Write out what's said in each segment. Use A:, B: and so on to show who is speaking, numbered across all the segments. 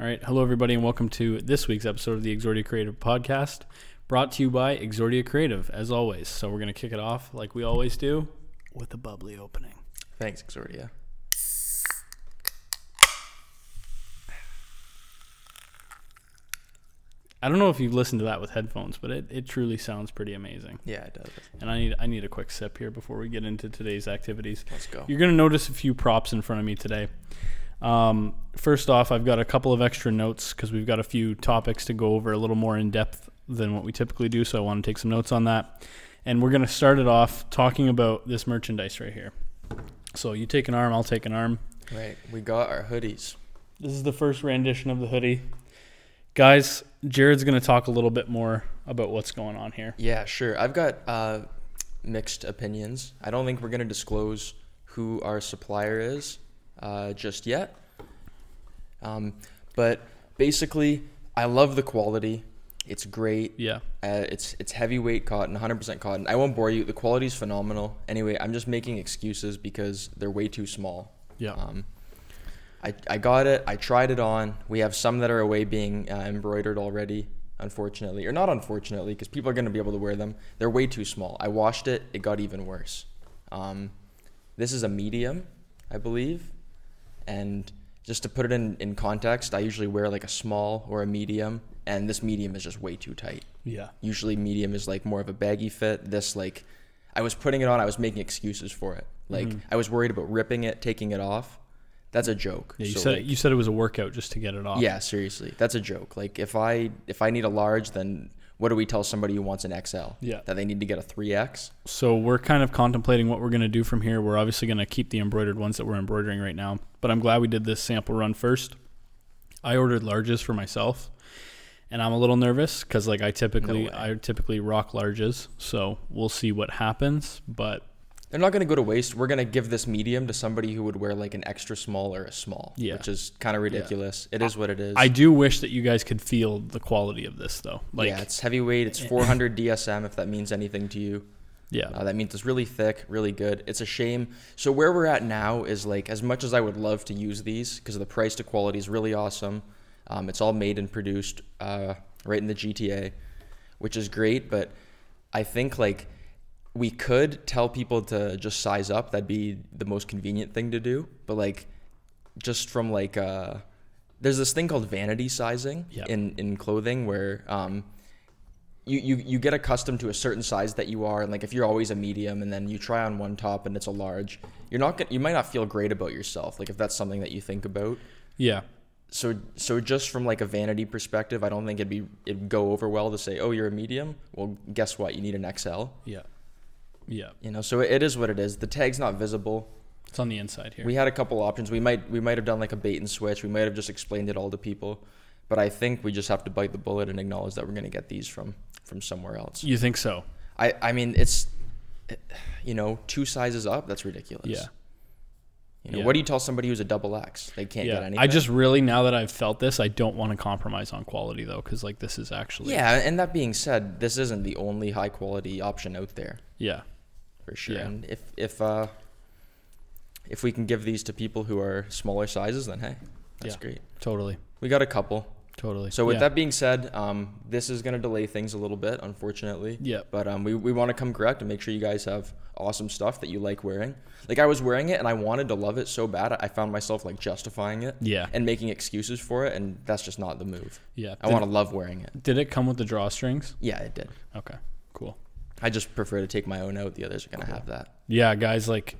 A: All right. Hello, everybody, and welcome to this week's episode of the Exordia Creative Podcast, brought to you by Exordia Creative, as always. So, we're going to kick it off like we always do with a bubbly opening.
B: Thanks, Exordia.
A: I don't know if you've listened to that with headphones, but it, it truly sounds pretty amazing.
B: Yeah, it does.
A: And I need I need a quick sip here before we get into today's activities.
B: Let's go.
A: You're going to notice a few props in front of me today. Um, first off, I've got a couple of extra notes because we've got a few topics to go over a little more in depth than what we typically do. So I want to take some notes on that. And we're going to start it off talking about this merchandise right here. So you take an arm, I'll take an arm.
B: Right, we got our hoodies.
A: This is the first rendition of the hoodie. Guys, Jared's going to talk a little bit more about what's going on here.
B: Yeah, sure. I've got uh, mixed opinions. I don't think we're going to disclose who our supplier is uh, just yet. Um, but basically, I love the quality. It's great.
A: Yeah.
B: Uh, it's it's heavyweight cotton, 100% cotton. I won't bore you. The quality's phenomenal. Anyway, I'm just making excuses because they're way too small.
A: Yeah.
B: Um, I, I got it. I tried it on. We have some that are away being uh, embroidered already, unfortunately. Or not unfortunately, because people are going to be able to wear them. They're way too small. I washed it. It got even worse. Um, this is a medium, I believe. And just to put it in, in context, I usually wear like a small or a medium. And this medium is just way too tight.
A: Yeah.
B: Usually medium is like more of a baggy fit. This like I was putting it on, I was making excuses for it. Like
A: Mhm.
B: I was worried about ripping it, taking it off. That's a joke.
A: Yeah, you
B: So,
A: said
B: like,
A: you said it was a workout just to get it off.
B: Yeah, seriously. That's a joke. Like if I if I need a large, then what do we tell somebody who wants an XL?
A: Yeah.
B: That they need to get a 3X?
A: So we're kind of contemplating what we're going to do from here. We're obviously going to keep the embroidered ones that we're embroidering right now, but I'm glad we did this sample run first. I ordered larges for myself, and I'm a little nervous because like I typically
B: way.
A: I typically rock larges. So we'll see what happens. But
B: They're not going to go to waste. We're going to give this medium to somebody who would wear like an extra small or a small,
A: Yeah.
B: which is kind of ridiculous. It is what it is.
A: I do wish that you guys could feel the quality of this though. Like
B: yeah, it's heavyweight. It's 400 GSM if that means anything to you.
A: yeah,
B: Uh, that means it's really thick, really good. It's a shame. So where we're at now is like as much as I would love to use these because the price to quality is really awesome. Um, it's all made and produced uh, right in the GTA, which is great. But I think like we could tell people to just size up. That'd be the most convenient thing to do. But like just from like uh, there's this thing called vanity sizing
A: Yeah.
B: in in clothing where um, you, you you get accustomed to a certain size that you are. And like if you're always a medium and then you try on one top and it's a large you're not gonna, you might not feel great about yourself like if that's something that you think about.
A: Yeah,
B: so so just from like a vanity perspective i don't think it'd be it'd go over well to say oh you're a medium. Well guess what? You need an xl
A: yeah, yeah.
B: you know so it is what it is the tag's not visible
A: It's on the inside here.
B: we had a couple options we might we might have done like a bait and switch we might have just explained it all to people but i think we just have to bite the bullet and acknowledge that we're going to get these from from somewhere else
A: you think so?
B: I I mean it's you know two sizes up that's ridiculous.
A: Yeah.
B: You know
A: Yeah.
B: what do you tell somebody who's a double X? They can't get anything.
A: I just really now that I've felt this, I don't want to compromise on quality though, because like this is actually
B: yeah. And that being said, this isn't the only high quality option out there
A: yeah,
B: for sure.
A: Yeah.
B: And if if uh if we can give these to people who are smaller sizes, then hey, that's
A: Yeah.
B: great.
A: totally,
B: We got a couple.
A: totally.
B: So with
A: yeah.
B: that being said, um, this is gonna delay things a little bit, unfortunately.
A: yeah,
B: But um, we, we want to come correct and make sure you guys have awesome stuff that you like wearing. Like I was wearing it and I wanted to love it so bad, I found myself like justifying it
A: yeah,
B: and making excuses for it, and that's just not the move.
A: yeah.
B: I want to love wearing it.
A: Did it come with the drawstrings?
B: Yeah, it did.
A: Okay.
B: I just prefer to take my own out. The others are gonna have that.
A: Yeah, guys, like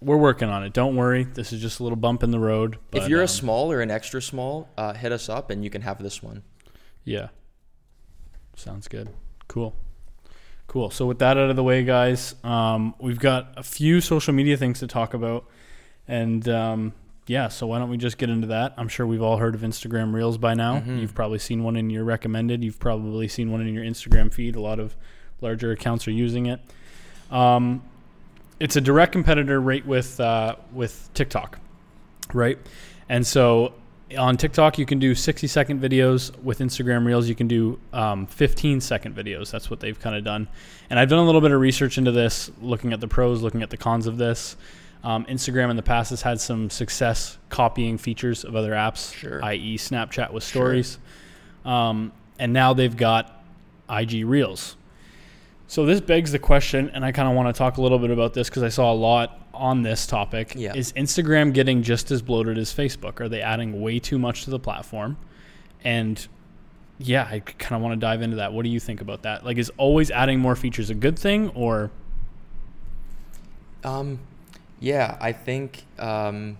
A: we're working on it. Don't worry. This is just a little bump in the road.
B: if you're
A: um,
B: a small or an extra small, uh, hit us up and you can have this one.
A: yeah, sounds good. Cool. Cool. So with that out of the way, guys, um, we've got a few social media things to talk about, and um, yeah. So why don't we just get into that? I'm sure we've all heard of Instagram Reels by now.
B: Mhm.
A: You've probably seen one in your recommended. You've probably seen one in your Instagram feed. A lot of larger accounts are using it. Um, it's a direct competitor right with uh, with TikTok, right? And so on TikTok, you can do 60 second videos. With Instagram Reels, you can do um, 15 second videos. That's what they've kind of done. And I've done a little bit of research into this, looking at the pros, looking at the cons of this. Um, Instagram in the past has had some success copying features of other apps,
B: Sure.
A: i.e., Snapchat with stories. Um, and now they've got IG Reels. So this begs the question, and I kind of want to talk a little bit about this because I saw a lot on this topic.
B: Yeah.
A: Is Instagram getting just as bloated as Facebook? Are they adding way too much to the platform? And yeah, I kind of want to dive into that. What do you think about that? Like, is always adding more features a good thing, or
B: Um, yeah, I think um,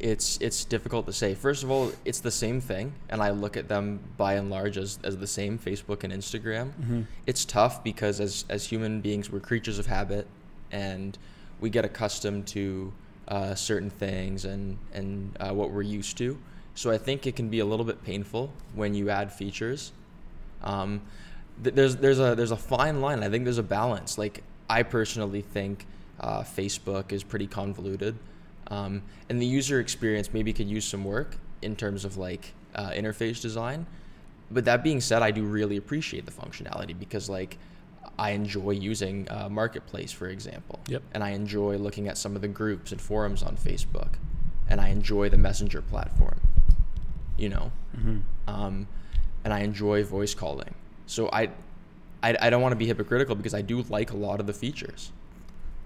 B: it's it's difficult to say. First of all, it's the same thing, and I look at them by and large as, as the same. Facebook and Instagram. It's tough because as as human beings, we're creatures of habit, and we get accustomed to uh, certain things and and uh, what we're used to. So I think it can be a little bit painful when you add features. Um, th- there's there's a there's a fine line. I think there's a balance. Like I personally think uh, Facebook is pretty convoluted, um, and the user experience maybe could use some work in terms of like uh, interface design. But that being said, I do really appreciate the functionality because like I enjoy using uh, Marketplace, for example.
A: Yep.
B: And I enjoy looking at some of the groups and forums on Facebook, and I enjoy the Messenger platform. You know um, and I enjoy voice calling. So I, I, I don't want to be hypocritical because I do like a lot of the features,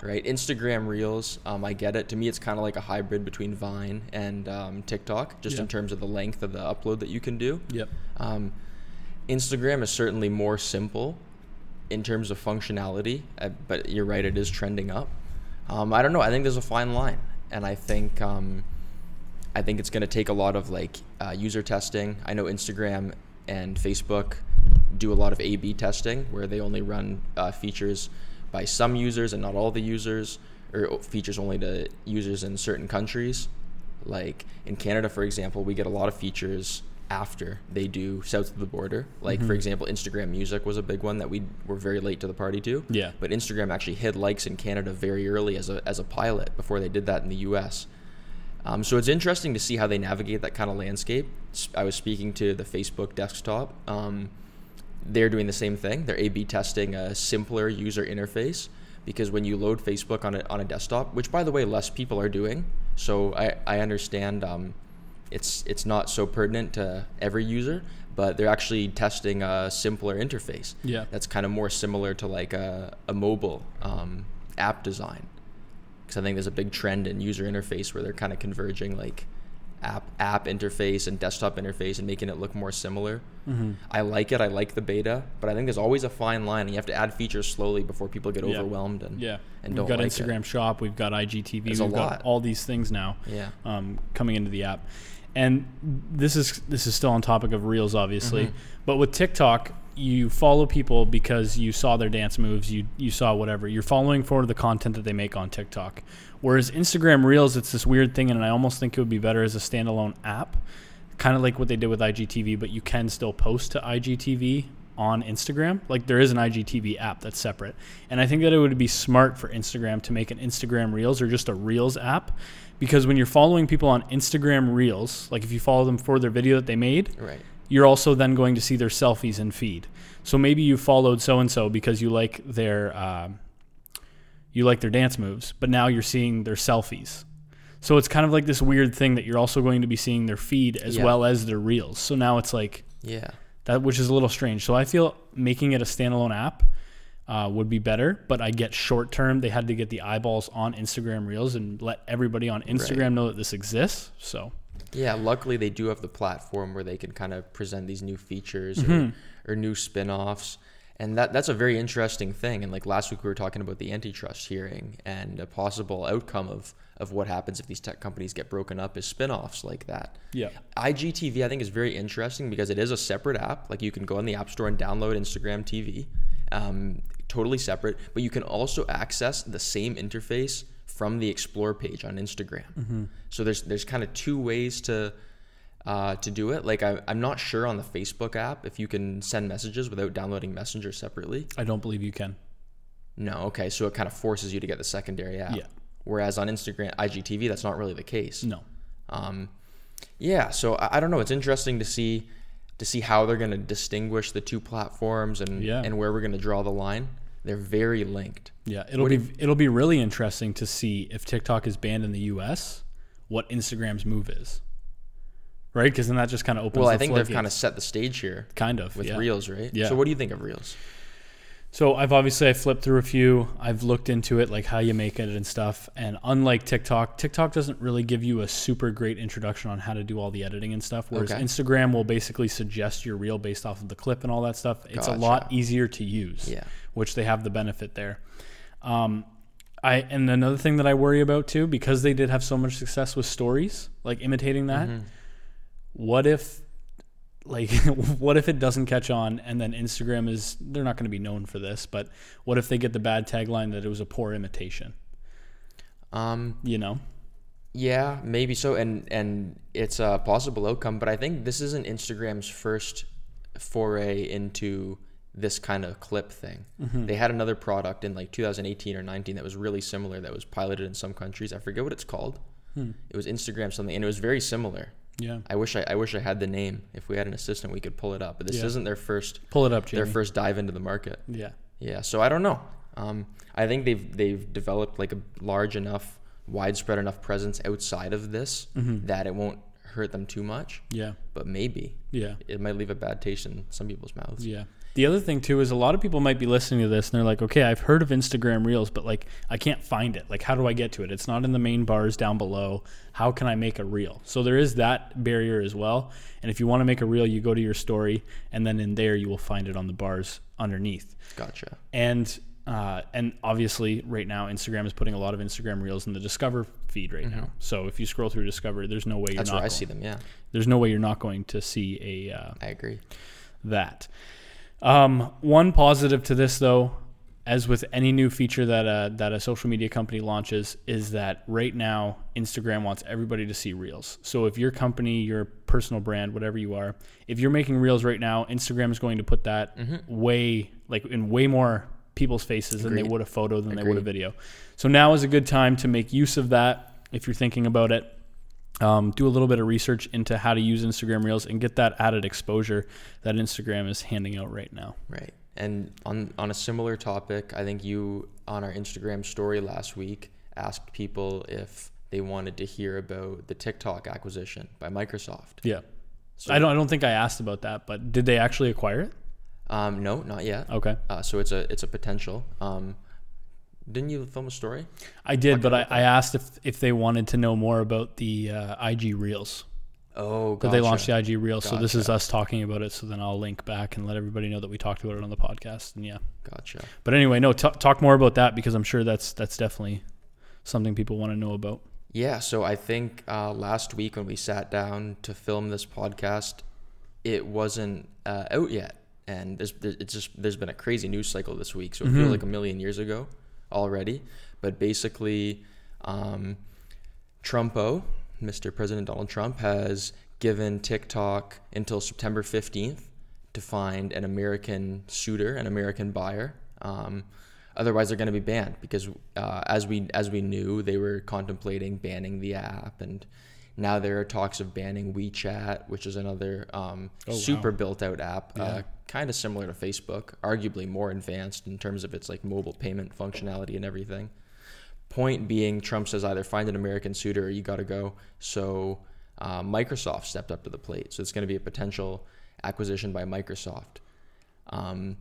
B: right? Instagram Reels, um, I get it. To me, it's kind of like a hybrid between Vine and um, TikTok, just
A: Yeah.
B: in terms of the length of the upload that you can do.
A: yep,
B: Um, Instagram is certainly more simple in terms of functionality, uh, but you're right, it is trending up. Um, I don't know. I think there's a fine line, and I think um, I think it's going to take a lot of like uh, user testing. I know Instagram and Facebook do a lot of A/B testing where they only run uh, features by some users and not all the users, or features only to users in certain countries. Like in Canada, for example, we get a lot of features after they do south of the border. Like for example, Instagram Music was a big one that we were very late to the party to.
A: Yeah.
B: But Instagram actually hid likes in Canada very early as a as a pilot before they did that in the U.S. Um, so it's interesting to see how they navigate that kind of landscape. I was speaking to the Facebook desktop. Um, they're doing the same thing. They're A/B testing a simpler user interface because when you load Facebook on a on a desktop, which by the way less people are doing, so I I understand um, it's it's not so pertinent to every user, but they're actually testing a simpler interface.
A: Yeah.
B: that's kind of more similar to like a a mobile um, app design because I think there's a big trend in user interface where they're kind of converging like app app interface and desktop interface and making it look more similar.
A: Mm-hmm.
B: I like it. I like the beta, but I think there's always a fine line, and you have to add features slowly before people get
A: Yeah.
B: overwhelmed. And
A: yeah.
B: and
A: we've
B: don't
A: got
B: like
A: Instagram
B: It.
A: Shop, we've got IGTV,
B: There's
A: we've got all these things now.
B: Yeah.
A: um, coming into the app. And this is this is still on topic of reels, obviously.
B: Mm-hmm.
A: But with TikTok, you follow people because you saw their dance moves, you you saw whatever. You're following for the content that they make on TikTok. Whereas Instagram Reels, it's this weird thing, and I almost think it would be better as a standalone app, kind of like what they did with IGTV. But you can still post to IGTV on Instagram. Like there is an IGTV app that's separate, and I think that it would be smart for Instagram to make an Instagram Reels or just a Reels app, because when you're following people on Instagram Reels, like if you follow them for their video that they made,
B: Right.
A: You're also then going to see their selfies and feed. So maybe you followed so and so because you like their um, you like their dance moves, but now you're seeing their selfies. So it's kind of like this weird thing that you're also going to be seeing their feed as
B: Yeah.
A: well as their reels. So now it's like
B: Yeah.
A: that, which is a little strange. So I feel making it a standalone app uh, would be better, but I get short term. They had to get the eyeballs on Instagram Reels and let everybody on Instagram know that this exists. So
B: Yeah, luckily they do have the platform where they can kind of present these new features
A: Mm-hmm.
B: or, or new spin-offs. And that that's a very interesting thing. And like last week we were talking about the antitrust hearing and a possible outcome of of what happens if these tech companies get broken up is spin-offs like that.
A: yeah,
B: IGTV I think is very interesting because it is a separate app. Like you can go in the App Store and download Instagram TV, um, totally separate. But you can also access the same interface from the Explore page on Instagram. So there's there's kind of two ways to uh, to do it. Like I, I'm not sure on the Facebook app if you can send messages without downloading Messenger separately.
A: I don't believe you can.
B: No, okay, so it kind of forces you to get the secondary app.
A: Yeah.
B: Whereas on Instagram, IGTV, that's not really the case.
A: No.
B: Um, yeah, so I, I don't know. It's interesting to see to see how they're going to distinguish the two platforms and
A: Yeah.
B: and where we're going to draw the line. They're very linked.
A: Yeah, it'll
B: What
A: be it'll be really interesting to see if TikTok is banned in the U.S. What Instagram's move is, right? Because then that just kind of opens.
B: Well,
A: the
B: I think they've kind of set the stage here
A: kind of
B: with
A: yeah.
B: Reels, right?
A: Yeah.
B: So what do you think of Reels?
A: So I've obviously I flipped through a few. I've looked into it, like how you make it and stuff. And unlike TikTok, TikTok doesn't really give you a super great introduction on how to do all the editing and stuff. Whereas
B: Okay.
A: Instagram will basically suggest your reel based off of the clip and all that stuff. It's a lot easier to use.
B: Yeah.
A: Which they have the benefit there. Um, I and another thing that I worry about too, because they did have so much success with stories, like imitating that.
B: Mm-hmm.
A: What if, like, what if it doesn't catch on, and then Instagram is they're not going to be known for this, but what if they get the bad tagline that it was a poor imitation?
B: Um,
A: You know?
B: yeah, maybe so, and and it's a possible outcome. But I think this isn't Instagram's first foray into this kind of clip thing.
A: Mm-hmm.
B: They had another product in like 2018 or 19 that was really similar that was piloted in some countries. I forget what it's called. It was Instagram something, and it was very similar.
A: Yeah.
B: I wish I, I wish I had the name. If we had an assistant, we could pull it up. But this
A: Yeah.
B: isn't their first
A: Pull it up, Jamie.
B: their first dive into the market.
A: yeah.
B: Yeah, so I don't know. Um, I think they've they've developed like a large enough, widespread enough presence outside of this
A: Mm-hmm.
B: that it won't hurt them too much.
A: Yeah.
B: But maybe
A: Yeah.
B: it might leave a bad taste in some people's mouths.
A: Yeah. The other thing too is a lot of people might be listening to this and they're like, okay, I've heard of Instagram Reels, but like I can't find it. Like, how do I get to it? It's not in the main bars down below. How can I make a reel? So there is that barrier as well. And if you want to make a reel, you go to your story, and then in there you will find it on the bars underneath.
B: Gotcha.
A: And uh, and obviously, right now, Instagram is putting a lot of Instagram Reels in the Discover feed right now. So if you scroll through Discover, there's no way you're
B: Mm-hmm. That's
A: not
B: where I
A: going,
B: see them. Yeah,
A: there's no way you're not going to see a uh,
B: I agree.
A: that. Um, one positive to this, though, as with any new feature that a, that a social media company launches, is that right now Instagram wants everybody to see Reels. So if your company, your personal brand, whatever you are, if you're making Reels right now, Instagram is going to put that way, like in way more people's faces than they would a photo than they would a video. So now is a good time to make use of that if you're thinking about it um, do a little bit of research into how to use Instagram Reels and get that added exposure that Instagram is handing out right now.
B: Right. And on on a similar topic, I think you on our Instagram story last week asked people if they wanted to hear about the TikTok acquisition by Microsoft.
A: Yeah.
B: So-
A: I don't I don't think I asked about that, but did they actually acquire it?
B: Um, no, not yet.
A: Okay.
B: Uh, so it's a it's a potential. Um, didn't you film a story?
A: I did, but I, I asked if, if they wanted to know more about the uh, IG Reels.
B: Oh,
A: But they launched the IG Reels, so this is us talking about it. So then I'll link back and let everybody know that we talked about it on the podcast. And yeah,
B: Gotcha.
A: but anyway, no, t- talk more about that because I'm sure that's that's definitely something people want to know about.
B: Yeah. So I think uh, last week when we sat down to film this podcast, it wasn't uh, out yet, and there's it's just there's been a crazy news cycle this week, so it feels like a million years ago already. But basically, um, Trumpo, Mr. President Donald Trump, has given TikTok until September 15th to find an American suitor, an American buyer. Um, otherwise, they're going to be banned because, uh, as we as we knew, they were contemplating banning the app, and now there are talks of banning WeChat, which is another um,
A: Oh, wow.
B: super built out app, uh,
A: Yeah.
B: Kind of similar to Facebook, arguably more advanced in terms of its like mobile payment functionality and everything. Point being, Trump says either find an American suitor or you got to go. So uh, Microsoft stepped up to the plate. So it's going to be a potential acquisition by Microsoft. Um,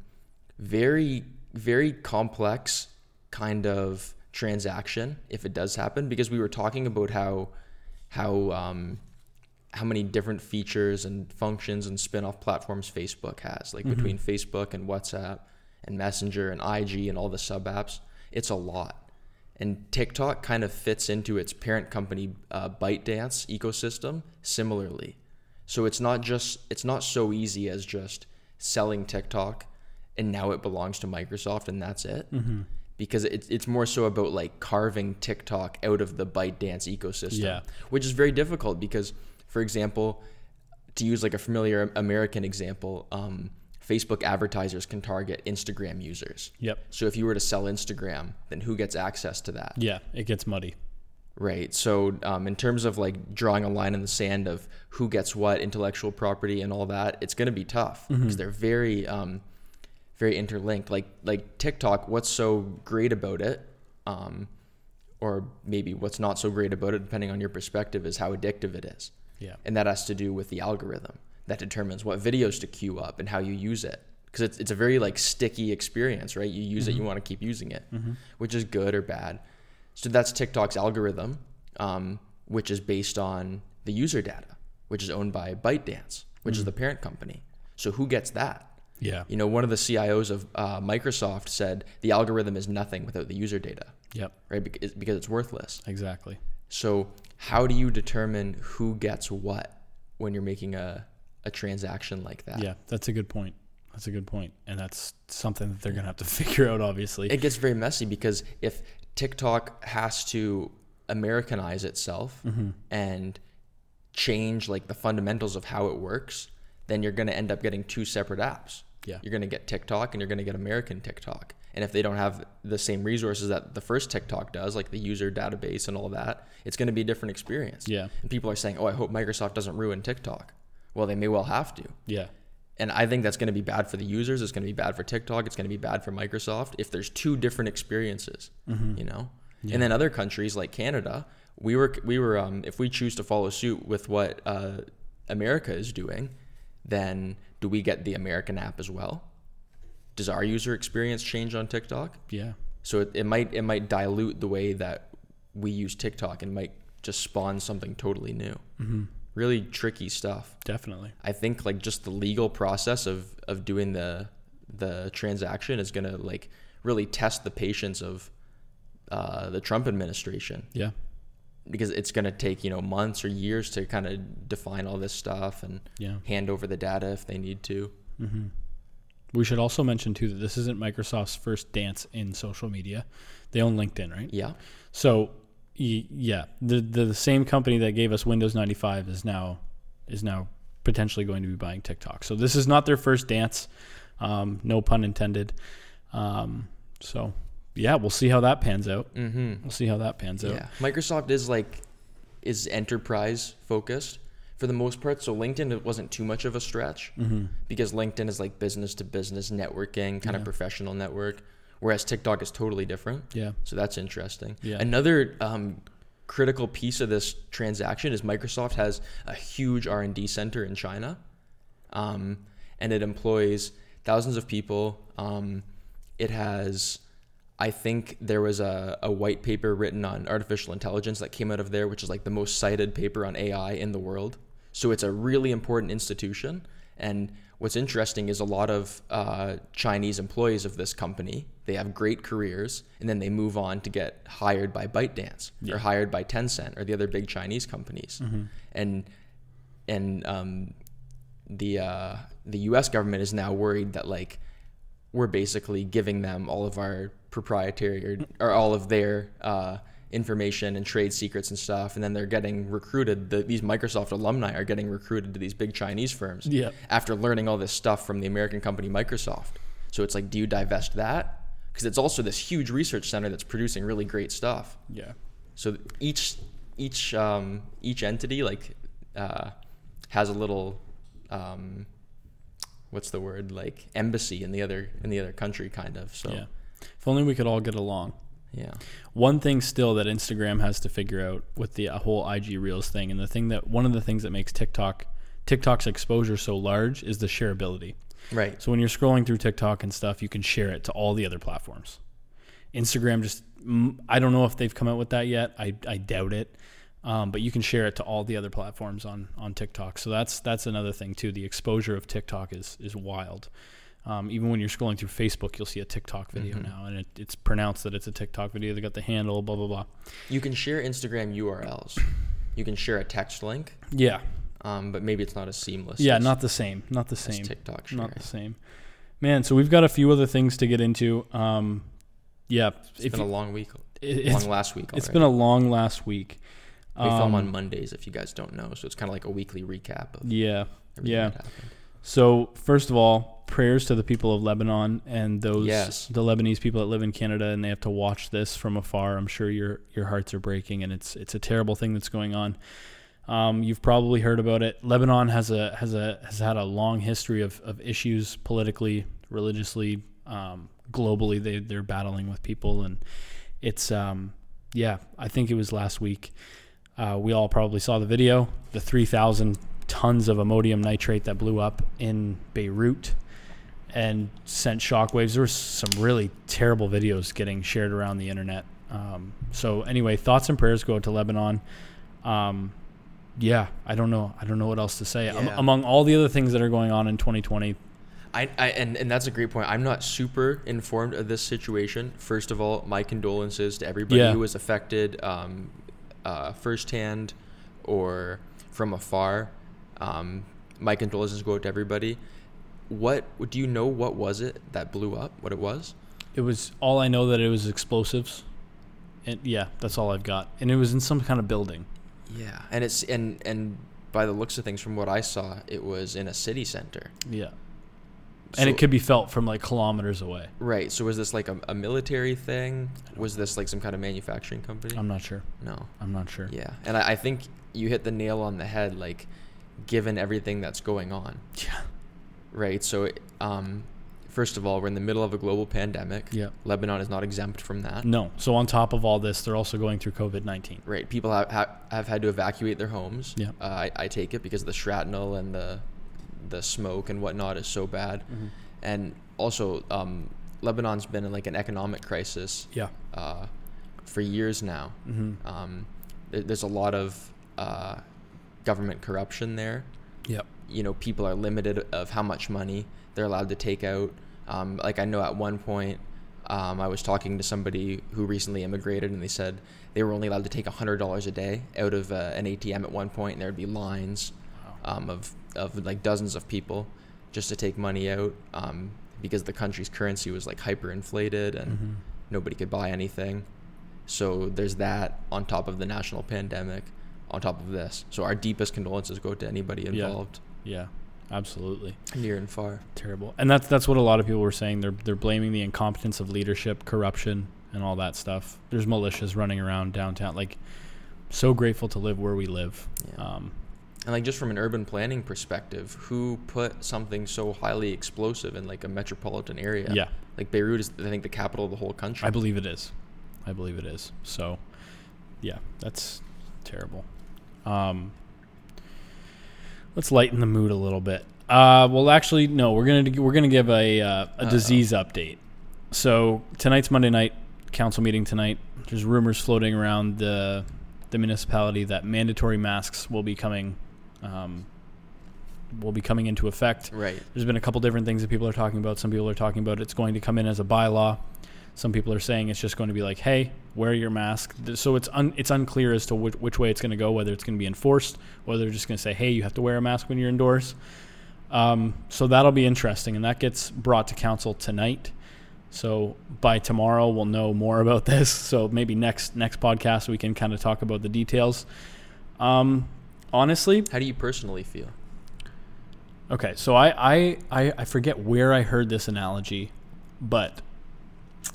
B: very, very complex kind of transaction if it does happen because we were talking about how how um, how many different features and functions and spin-off platforms Facebook has, like between Facebook and WhatsApp and Messenger and IG and all the sub apps. It's a lot. And TikTok kind of fits into its parent company uh, ByteDance ecosystem similarly. So it's not just it's not so easy as just selling TikTok and now it belongs to Microsoft and that's it. Because it's it's more so about like carving TikTok out of the ByteDance ecosystem
A: Yeah.
B: which is very difficult because, for example, to use like a familiar American example, um, Facebook advertisers can target Instagram users.
A: Yep.
B: So if you were to sell Instagram, then who gets access to that?
A: Yeah, it gets muddy.
B: Right. So um, in terms of like drawing a line in the sand of who gets what intellectual property and all that, it's going to be tough because they're very, um, very interlinked. Like like TikTok, what's so great about it, um, or maybe what's not so great about it, depending on your perspective, is how addictive it is.
A: Yeah.
B: And that has to do with the algorithm that determines what videos to queue up and how you use it. Because it's, it's a very like sticky experience, right? You use it, you want to keep using it, which is good or bad. So that's TikTok's algorithm, um, which is based on the user data, which is owned by ByteDance, which is the parent company. So who gets that?
A: Yeah.
B: You know, one of the CIOs of uh, Microsoft said the algorithm is nothing without the user data,
A: Yep.
B: right? Because, because it's worthless.
A: Exactly.
B: So how do you determine who gets what when you're making a, a transaction like that?
A: Yeah, that's a good point. That's a good point, and that's something that they're gonna have to figure out. Obviously.
B: It gets very messy because if TikTok has to Americanize itself
A: Mm-hmm.
B: and change like the fundamentals of how it works, then you're going to end up getting two separate apps.
A: Yeah.
B: You're going to get TikTok and you're going to get American TikTok. And if they don't have the same resources that the first TikTok does, like the user database and all of that, it's going to be a different experience.
A: Yeah.
B: And people are saying, "Oh, I hope Microsoft doesn't ruin TikTok." Well, they may well have to.
A: yeah.
B: And I think that's going to be bad for the users. It's going to be bad for TikTok. It's going to be bad for Microsoft if there's two different experiences, you know. And then other countries like Canada, we were we were um, if we choose to follow suit with what uh, America is doing, then do we get the American app as well? Does our user experience change on TikTok?
A: Yeah.
B: So it, it might it might dilute the way that we use TikTok and might just spawn something totally new. Mm-hmm. Really tricky stuff.
A: Definitely.
B: I think like just the legal process of of doing the the transaction is gonna like really test the patience of uh, the Trump administration
A: Yeah.
B: because it's gonna take you know months or years to kind of define all this stuff and
A: Yeah.
B: hand over the data if they need to.
A: We should also mention too that this isn't Microsoft's first dance in social media. They own LinkedIn, right?
B: Yeah,
A: So, yeah, the, the the same company that gave us Windows 95 is now is now potentially going to be buying TikTok. So this is not their first dance, um, no pun intended. Um, so, yeah, we'll see how that pans out.
B: mm-hmm.
A: We'll see how that pans out.
B: yeah. Microsoft is like is enterprise focused for the most part. So LinkedIn it wasn't too much of a stretch
A: Mm-hmm.
B: because LinkedIn is like business to business networking, kind of professional network, whereas TikTok is totally different.
A: Yeah.
B: So that's interesting.
A: Yeah.
B: Another um, critical piece of this transaction is Microsoft has a huge R and D center in China, um, and it employs thousands of people. Um, it has, I think there was a, a white paper written on artificial intelligence that came out of there, which is like the most cited paper on AI in the world. So it's a really important institution. And what's interesting is a lot of uh, Chinese employees of this company, they have great careers and then they move on to get hired by ByteDance or hired by Tencent or the other big Chinese companies. And and um, the uh, the U.S. government is now worried that like we're basically giving them all of our proprietary or, or all of their uh, information and trade secrets and stuff, and then they're getting recruited. The, these Microsoft alumni are getting recruited to these big Chinese firms
A: Yeah.
B: after learning all this stuff from the American company Microsoft. So it's like, do you divest that? Because it's also this huge research center that's producing really great stuff.
A: Yeah.
B: So each each um, each entity like uh, has a little um, what's the word like embassy in the other in the other country kind of. So
A: Yeah. If only we could all get along.
B: Yeah.
A: One thing still that Instagram has to figure out with the uh, whole IG Reels thing, and the thing that one of the things that makes TikTok TikTok's exposure so large is the shareability.
B: Right.
A: So when you're scrolling through TikTok and stuff, you can share it to all the other platforms. Instagram just, I don't know if they've come out with that yet. I, I doubt it. Um, but you can share it to all the other platforms on, on TikTok. So that's that's another thing too. The exposure of TikTok is is wild. Um, even when you're scrolling through Facebook, you'll see a TikTok video now, and it, it's pronounced that it's a TikTok video. They got the handle, blah blah blah.
B: You can share Instagram URLs. You can share a text link,
A: Yeah,
B: um, but maybe it's not as seamless.
A: yeah,
B: as,
A: not the same, not the same.
B: TikTok sharing.
A: not the same. Man, so we've got a few other things to get into. Um, yeah,
B: It's been
A: you-
B: a long week,
A: it- it's,
B: long last week.
A: it's
B: already.
A: been a long last week.
B: we film
A: Um,
B: on Mondays if you guys don't know, so it's kind of like a weekly recap of
A: Yeah.
B: everything
A: yeah. So first of all, prayers to the people of Lebanon and those
B: Yes.
A: the Lebanese people that live in Canada and they have to watch this from afar. I'm sure your your hearts are breaking and it's it's a terrible thing that's going on. Um, you've probably heard about it. Lebanon has a has a has had a long history of, of issues politically, religiously, Um, globally, they they're battling with people, and it's um, yeah. I think it was last week. Uh, we all probably saw the video. The 3,000 tons of ammonium nitrate that blew up in Beirut and sent shockwaves. There was some really terrible videos getting shared around the internet. Um, so anyway, thoughts and prayers go to Lebanon. Um, yeah, I don't know. I don't know what else to say.
B: Yeah.
A: among all the other things that are going on in 2020,
B: I, I and, and that's a great point. I'm not super informed of this situation. First of all, my condolences to everybody
A: Yeah.
B: who was affected um, uh, firsthand or from afar. Um, my condolences go out to everybody. What do you know? What was it that blew up? What it was?
A: it was all I know that it was explosives. And yeah, that's all I've got. And it was in some kind of building.
B: Yeah, and it's and and by the looks of things, from what I saw, it was in a city center.
A: Yeah. And it could be felt from like kilometers away.
B: Right. So was this like a, a military thing? Was this like some kind of manufacturing company?
A: I'm not sure.
B: no.
A: I'm not sure.
B: Yeah, and I, I think you hit the nail on the head. Like, given everything that's going on,
A: Yeah.
B: Right? So, um, first of all, we're in the middle of a global pandemic.
A: Yeah.
B: Lebanon is not exempt from that.
A: No. So on top of all this, they're also going through COVID 19.
B: Right. People have, have have had to evacuate their homes.
A: Yeah.
B: Uh, I, I take it because the shrapnel and the the smoke and whatnot is so bad, and also um, Lebanon's been in like an economic crisis.
A: Yeah.
B: uh, for years now.
A: Mm-hmm.
B: Um, there, there's a lot of uh, government corruption there.
A: Yep.
B: You know, people are limited of how much money they're allowed to take out. Um, like I know at one point, um, I was talking to somebody who recently immigrated, and they said they were only allowed to take hundred dollars a day out of uh, an ATM at one point, and there would be lines um, of of like dozens of people just to take money out um, because the country's currency was like hyperinflated and
A: Mhm.
B: nobody could buy anything. So there's that on top of the national pandemic, on top of this. So our deepest condolences go to anybody involved,
A: Yeah. Yeah, absolutely.
B: near and far.
A: Terrible. And that's that's what a lot of people were saying. They're they're blaming the incompetence of leadership, corruption, and all that stuff. There's militias running around downtown. Like, so grateful to live where we live.
B: Yeah.
A: Um,
B: And like just from an urban planning perspective, who put something so highly explosive in like a metropolitan area?
A: yeah.
B: Like Beirut is, I think, the capital of the whole country.
A: I believe it is. I believe it is. So, yeah, that's terrible. Um, let's lighten the mood a little bit. Uh, well, actually, no. We're gonna we're gonna give a uh, a
B: Uh-oh.
A: disease update. So tonight's Monday night council meeting tonight. There's rumors floating around the the municipality that mandatory masks will be coming um, will be coming into effect.
B: Right.
A: There's been a couple different things that people are talking about. Some people are talking about it's going to come in as a bylaw. Some people are saying it's just going to be like, hey, wear your mask. So it's un- it's unclear as to which, which way it's going to go, whether it's going to be enforced, whether they're just going to say, hey, you have to wear a mask when you're indoors. Um, so that'll be interesting, and that gets brought to council tonight. So by tomorrow, we'll know more about this. So maybe next next podcast we can kind of talk about the details. Um, honestly,
B: How do you personally feel?
A: Okay, so I, I, I, I forget where I heard this analogy, but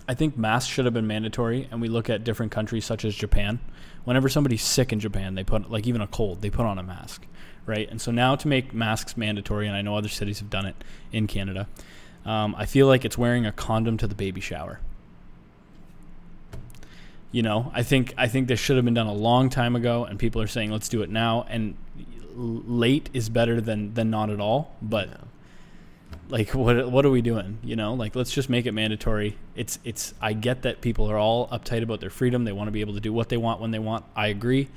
A: I think masks should have been mandatory. And we look at different countries such as Japan. Whenever somebody's sick in Japan, they put like even a cold, they put on a mask, right? And so now to make masks mandatory, and I know other cities have done it in Canada. Um, I feel like it's wearing a condom to the baby shower. You know, I think I think this should have been done a long time ago, and people are saying let's do it now. And late is better than than not at all. But
B: Yeah.
A: Like, what what are we doing? You know, like let's just make it mandatory. It's it's. I get that people are all uptight about their freedom. They want to be able to do what they want when they want. I agree.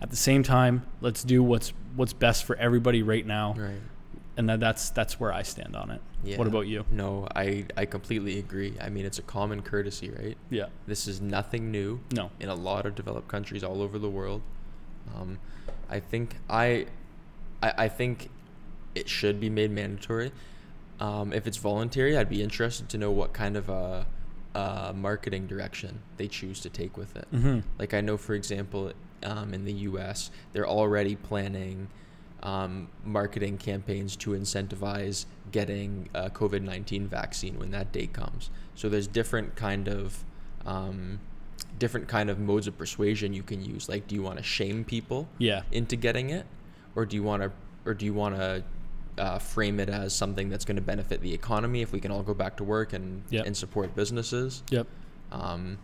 A: At the same time, let's do what's what's best for everybody right now,
B: Right.
A: and that, that's that's where I stand on it.
B: Yeah.
A: What about you?
B: No, I I completely agree. I mean, it's a common courtesy, right?
A: Yeah.
B: This is nothing new
A: No.
B: in a lot of developed countries all over the world. Um, I think I, I, I think it should be made mandatory. Um, if it's voluntary, I'd be interested to know what kind of a, uh marketing direction they choose to take with it.
A: Mm-hmm.
B: Like I know, for example, um, in the U.S., they're already planning um, marketing campaigns to incentivize getting a COVID nineteen vaccine when that day comes. So there's different kind of um, different kind of modes of persuasion you can use. Like, do you want to shame people
A: Yeah.
B: into getting it, or do you want to, or do you want to uh, frame it as something that's going to benefit the economy if we can all go back to work and
A: Yep.
B: and support businesses.
A: Yep.
B: Um,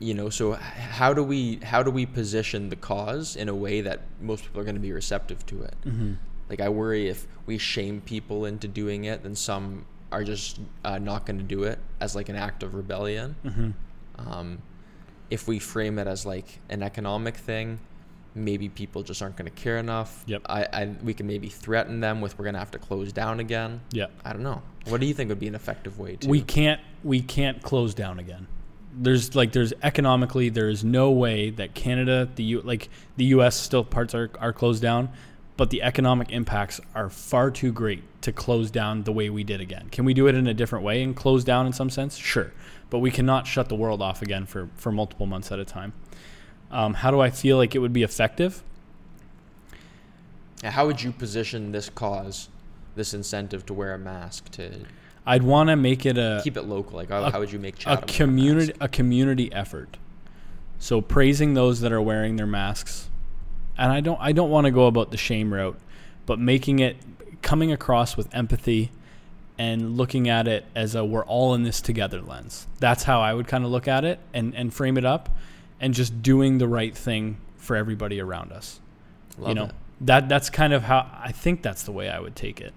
B: you know, so how do we how do we position the cause in a way that most people are going to be receptive to it?
A: Mm-hmm.
B: Like I worry if we shame people into doing it, then some are just uh, not going to do it as like an act of rebellion.
A: Mm-hmm.
B: Um, if we frame it as like an economic thing, maybe people just aren't going to care enough.
A: Yep.
B: I, I we can maybe threaten them with we're going to have to close down again.
A: Yep.
B: I don't know. What do you think would be an effective way to?
A: We can't we can't close down again. There's like there's economically there is no way that Canada, the U, like the U.S. still parts are are closed down, but the economic impacts are far too great to close down the way we did again. Can we do it in a different way and close down in some sense? Sure, but we cannot shut the world off again for for multiple months at a time. Um, how do I feel like it would be effective?
B: How would you position this cause, this incentive to wear a mask to
A: I'd want to make it a
B: keep it local? Like, how,
A: a-
B: how would you make
A: a
B: Chatham mask?
A: community a community effort. So praising those that are wearing their masks, and I don't I don't want to go about the shame route, but making it coming across with empathy and looking at it as a we're all in this together lens. That's how I would kind of look at it and and frame it up, and just doing the right thing for everybody around us
B: Love
A: you know
B: it.
A: that that's kind of how I think that's the way I would take it.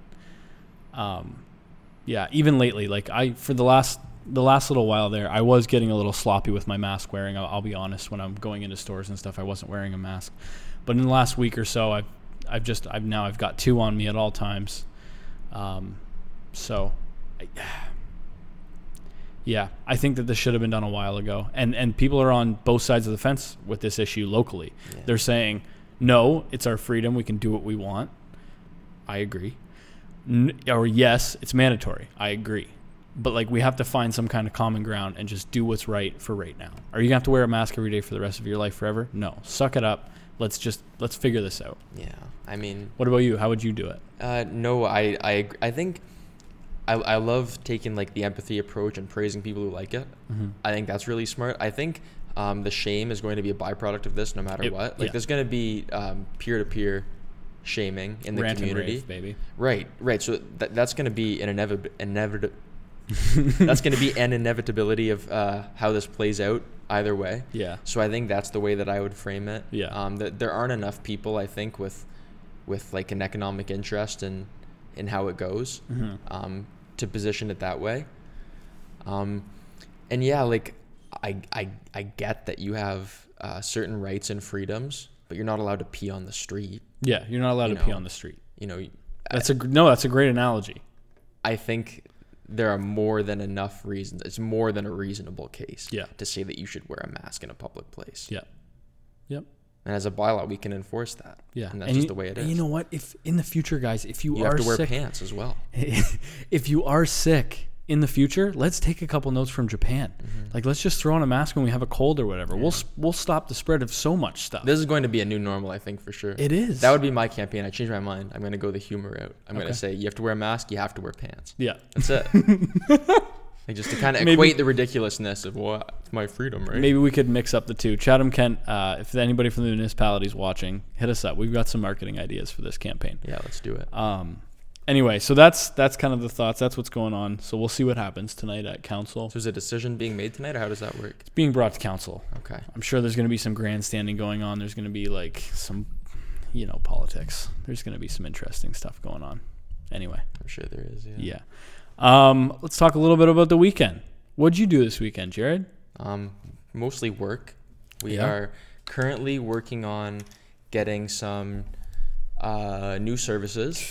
A: Um, yeah, even lately, like I for the last the last little while there, I was getting a little sloppy with my mask wearing. I'll, I'll be honest, when I'm going into stores and stuff, I wasn't wearing a mask. But in the last week or so, I've I've just I've now I've got two on me at all times. Um, so. I, yeah, I think that this should have been done a while ago, and and people are on both sides of the fence with this issue locally.
B: Yeah.
A: They're saying, no, it's our freedom. We can do what we want. I agree. N- or yes, it's mandatory. I agree. But like we have to find some kind of common ground and just do what's right for right now. Are you gonna have to wear a mask every day for the rest of your life forever? No. Suck it up. Let's just let's figure this out.
B: Yeah, I mean,
A: What about you? How would you do it?
B: Uh, no, I, I, I think I, I love taking like the empathy approach and praising people who like it.
A: Mm-hmm.
B: I think that's really smart. I think um, the shame is going to be a byproduct of this no matter
A: It-
B: what. Like
A: yeah.
B: there's going to be peer to peer shaming in the
A: Rant
B: community.
A: rave, baby.
B: Right, right. So that, that's going to be an inevitable, inevitable. that's going to be an inevitability of uh, how this plays out either way.
A: Yeah.
B: So I think that's the way that I would frame it.
A: Yeah.
B: Um, that there aren't enough people, I think, with with like an economic interest in in how it goes,
A: Mm-hmm.
B: um, to position it that way. Um, and yeah, like I I I get that you have uh, certain rights and freedoms, but you're not allowed to pee on the street.
A: Yeah, you're not allowed
B: You
A: to pee on the street.
B: You know,
A: That's a no. That's a great analogy.
B: I think there are more than enough reasons. It's more than a reasonable case.
A: Yeah.
B: To say that you should wear a mask in a public place.
A: Yeah. Yep.
B: And as a bylaw, we can enforce that.
A: Yeah.
B: And that's just
A: you,
B: the way it is. and.
A: You know what? If in the future, guys, if you,
B: you
A: are
B: have to wear
A: sick,
B: pants as well.
A: if you are sick in the future, let's take a couple notes from Japan.
B: Mm-hmm.
A: Like, let's just throw on a mask when we have a cold or whatever. We'll we'll stop the spread of so much stuff.
B: This is going to be a new normal, I think, for sure.
A: it is.
B: That would be my campaign. I changed my mind. I'm going to go the humor route. I'm going to say you have to wear a mask. You have to wear pants.
A: yeah.
B: That's it. like just to kind of equate the ridiculousness of what my freedom, right?
A: Maybe we could mix up the two. Chatham Kent, uh, if anybody from the municipality is watching, hit us up. We've got some marketing ideas for this campaign.
B: Yeah, let's do it.
A: Um, anyway, so that's that's kind of the thoughts. That's what's going on. So we'll see what happens tonight at council.
B: So is a decision being made tonight, or how does that work?
A: It's being brought to council.
B: Okay.
A: I'm sure there's going to be some grandstanding going on. There's going to be like some, you know, politics. There's going to be some interesting stuff going on. Anyway,
B: I'm sure there is. Yeah.
A: yeah. Um, let's talk a little bit about the weekend. What'd you do this weekend, Jared?
B: Um, mostly work. We
A: Yeah.
B: are currently working on getting some uh, new services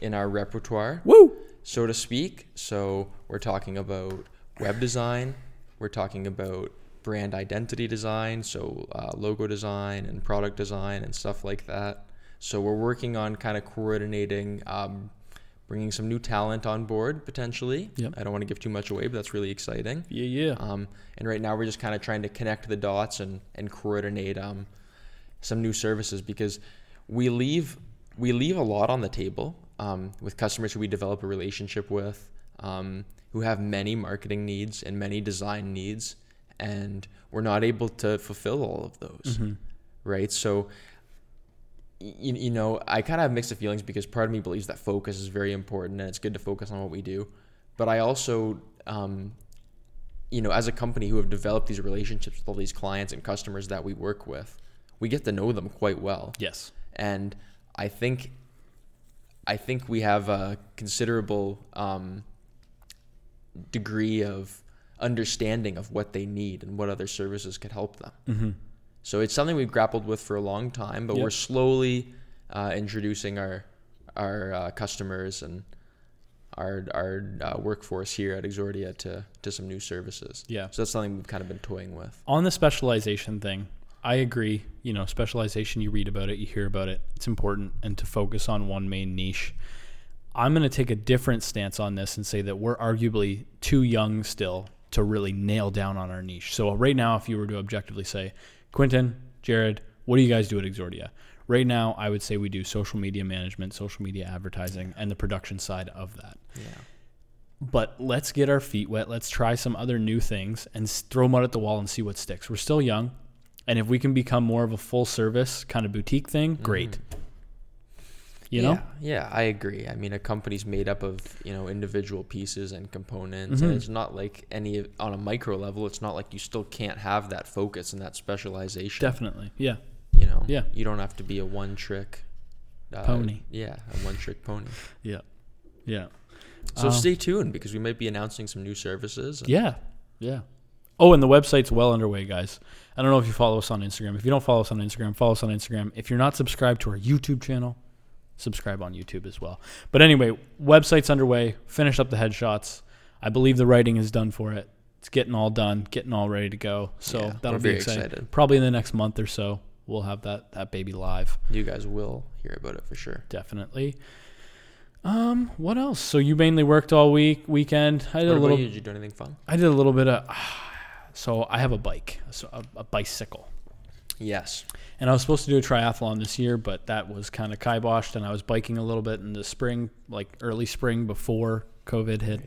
B: in our repertoire.
A: Woo!
B: so to speak. So we're talking about web design, we're talking about brand identity design, so uh, logo design and product design and stuff like that. So we're working on kind of coordinating, um, bringing some new talent on board potentially.
A: Yep.
B: I don't want to give too much away, but that's really exciting.
A: Yeah, yeah.
B: Um, and right now we're just kind of trying to connect the dots and, and coordinate um, some new services because we leave we leave a lot on the table um, with customers who we develop a relationship with, um, who have many marketing needs and many design needs, and we're not able to fulfill all of those,
A: Mm-hmm.
B: right? So you, you know, I kind of have mixed feelings because part of me believes that focus is very important and it's good to focus on what we do. But I also, um, you know, as a company who have developed these relationships with all these clients and customers that we work with, we get to know them quite well.
A: Yes.
B: And I think, I think we have a considerable um, degree of understanding of what they need and what other services could help them.
A: Mm-hmm.
B: So it's something we've grappled with for a long time, but
A: Yep.
B: we're slowly uh, introducing our our uh, customers and our our uh, workforce here at Exordia to to some new services.
A: Yeah.
B: So that's something we've kind of been toying with.
A: On the specialization thing, I agree. You know, specialization, you read about it, you hear about it. It's important and to focus on one main niche. I'm going to take a different stance on this and say that we're arguably too young still to really nail down on our niche. So, right now, if you were to objectively say, Quinton, Jared, what do you guys do at Exordia? Right now, I would say we do social media management, social media advertising, and the production side of that.
B: Yeah.
A: But let's get our feet wet. Let's try some other new things and throw mud at the wall and see what sticks. We're still young. And if we can become more of a full service kind of boutique thing, great. Mm-hmm. You know?
B: Mm-hmm. Yeah, yeah, I agree. I mean, a company's made up of you know individual pieces and components,
A: Mhm.
B: and it's not like any on a micro level. It's not like you still can't have that focus and that specialization.
A: Definitely. Yeah.
B: You know,
A: Yeah.
B: you don't have to be a one trick uh,
A: Pony.
B: Yeah, a one trick pony.
A: Yeah. Yeah.
B: So
A: Um,
B: stay tuned because we might be announcing some new services.
A: Yeah. Yeah. Oh, and the website's well underway, guys. I don't know if you follow us on Instagram. If you don't follow us on Instagram, follow us on Instagram. If you're not subscribed to our YouTube channel, subscribe on YouTube as well. But anyway, website's underway. Finish up the headshots. I believe the writing is done for it. It's getting all done, getting all ready to go. So
B: Yeah,
A: that'll be exciting.
B: excited.
A: Probably in the next month or so, we'll have that that baby live.
B: You guys will hear about it for sure.
A: Definitely. Um, what else? So you mainly worked all week, weekend. I did
B: What
A: a little.
B: you? Did you do anything fun?
A: I did a little bit of. So I have a bike, so a, a bicycle,
B: Yes.
A: and I was supposed to do a triathlon this year, but that was kind of kiboshed. And I was biking a little bit in the spring, like early spring before COVID hit,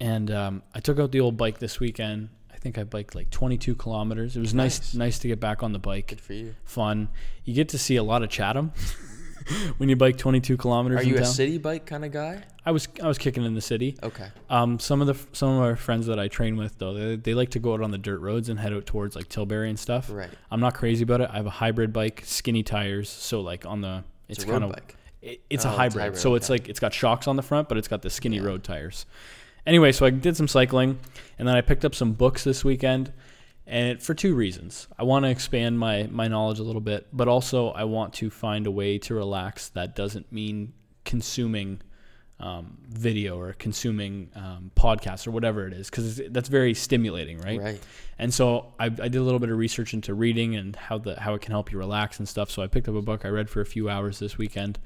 A: and um, I took out the old bike this weekend. I think I biked like 22 kilometers. It was nice,
B: Nice.
A: nice to get back on the bike.
B: Good for you.
A: Fun. You get to see a lot of Chatham when you bike 22 kilometers.
B: Are
A: in
B: you a
A: town.
B: city bike kind of guy?
A: I was I was kicking in the city.
B: Okay.
A: Um, some of the some of our friends that I train with though, they, they like to go out on the dirt roads and head out towards like Tilbury and stuff.
B: Right.
A: I'm not crazy about it. I have a hybrid bike, skinny tires, so like on the
B: It's,
A: it's, kind of
B: bike.
A: it, it's
B: Oh,
A: a
B: it's
A: hybrid.
B: hybrid,
A: so it's like it's got shocks on the front, but it's got the skinny
B: Yeah.
A: road tires. Anyway, so I did some cycling, and then I picked up some books this weekend, and it, for two reasons. I want to expand my my knowledge a little bit, but also I want to find a way to relax that doesn't mean consuming um, video or consuming um, podcasts or whatever it is, because that's very stimulating, right?
B: Right.
A: And so I, I did a little bit of research into reading and how the how it can help you relax and stuff. So I picked up a book I read for a few hours this weekend.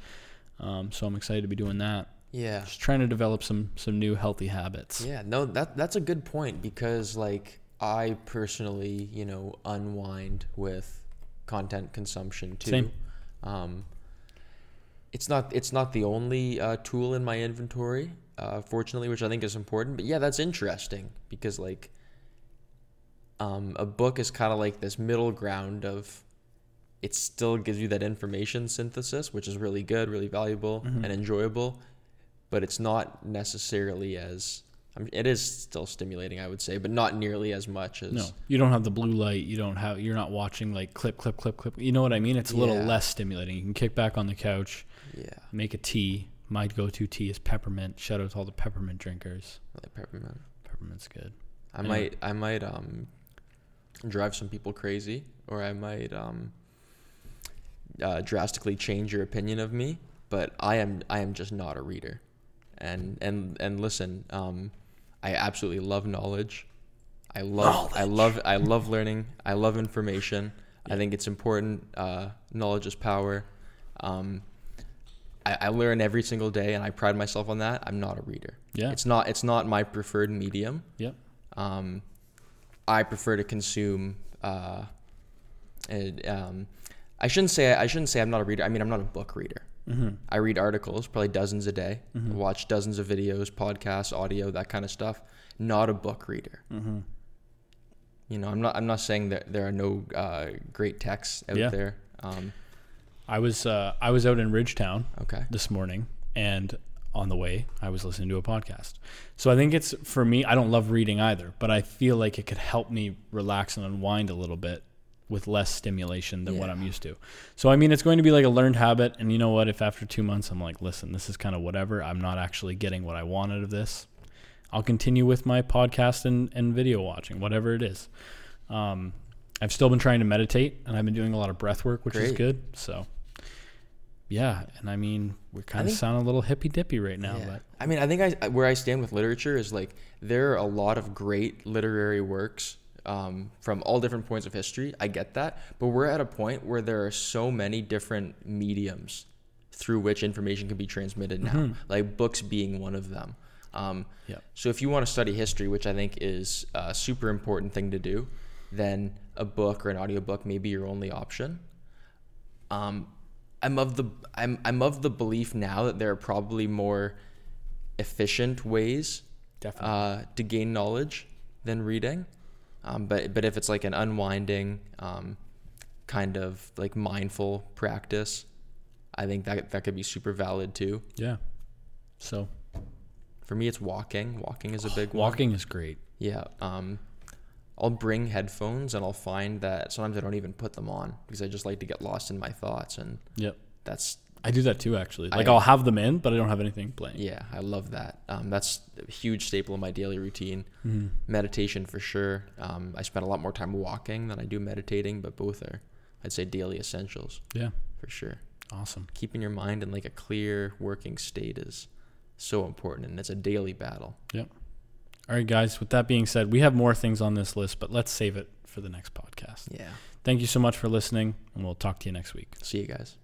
A: Um, so I'm excited to be doing that.
B: Yeah.
A: Just trying to develop some some new healthy habits.
B: Yeah, no, that that's a good point because like I personally, you know, unwind with content consumption too.
A: Same.
B: Um, it's not it's not the only uh, tool in my inventory, uh, fortunately, which I think is important. But yeah, that's interesting because like um, a book is kind of like this middle ground of it still gives you that information synthesis, which is really good, really valuable,
A: Mhm.
B: and enjoyable, but it's not necessarily as I mean, it is still stimulating, I would say, but not nearly as much as
A: No, you don't have the blue light. You don't have. You're not watching like clip, clip, clip, clip. You know what I mean? It's a little
B: Yeah.
A: less stimulating. You can kick back on the couch,
B: yeah,
A: make a tea. My go-to tea is peppermint. Shout out to all the peppermint drinkers.
B: like peppermint.
A: Peppermint's good.
B: I
A: Anyway.
B: might I might um drive some people crazy, or I might um uh, drastically change your opinion of me. But I am I am just not a reader, and and and listen, um, I absolutely love knowledge. I love I love I love learning. I love information. I think it's important. Uh, knowledge is power. Um, I, I learn every single day, and I pride myself on that. I'm not a reader.
A: Yeah.
B: It's not it's not my preferred medium.
A: Yep.
B: Um, I prefer to consume. Uh, and, um, I shouldn't say I shouldn't say I'm not a reader. I mean I'm not a book reader.
A: Mm-hmm.
B: I read articles, probably dozens a day.
A: Mhm.
B: Watch dozens of videos, podcasts, audio, that kind of stuff. Not a book reader.
A: Mm-hmm.
B: You know, I'm not. I'm not saying that there are no uh, great texts out
A: Yeah.
B: there. Um,
A: I was uh, I was out in Ridgetown
B: Okay.
A: this morning, and on the way, I was listening to a podcast. So I think it's for me. I don't love reading either, but I feel like it could help me relax and unwind a little bit with less stimulation than what I'm used to. So I mean, it's going to be like a learned habit. And you know what? If after two months I'm like, listen, this is kind of whatever. I'm not actually getting what I want out of this. I'll continue with my podcast and, and video watching, whatever it is. Um, I've still been trying to meditate, and I've been doing a lot of breath work, which is good. So, yeah, and I mean, we kind of sound a little hippy dippy right now,
B: Yeah.
A: but
B: I mean, I think I where I stand with literature is like there are a lot of great literary works um, from all different points of history. I get that, but we're at a point where there are so many different mediums through which information can be transmitted now, like books being one of them. Um,
A: Yep.
B: So if you want to study history, which I think is a super important thing to do, then a book or an audiobook may be your only option. Um, I'm of the I'm I'm of the belief now that there are probably more efficient ways uh, to gain knowledge than reading. Um, but but if it's like an unwinding um, kind of like mindful practice, I think that that could be super valid too.
A: yeah. So
B: For me, it's walking. Walking is a big one.
A: walking is great.
B: Yeah. Um, I'll bring headphones and I'll find that sometimes I don't even put them on because I just like to get lost in my thoughts and
A: Yep.
B: that's
A: I do that too, actually. Like
B: I-
A: I'll have them in, but I don't have anything playing.
B: yeah, I love that. Um, that's a huge staple of my daily routine.
A: Mhm.
B: Meditation for sure. Um, I spend a lot more time walking than I do meditating, but both are, I'd say, daily essentials
A: Yeah.
B: for sure.
A: Awesome.
B: Keeping your mind in like a clear working state is so important, and it's a daily battle. Yeah.
A: All right, guys. With that being said, we have more things on this list, but let's save it for the next podcast.
B: Yeah.
A: Thank you so much for listening, and we'll talk to you next week.
B: See you guys.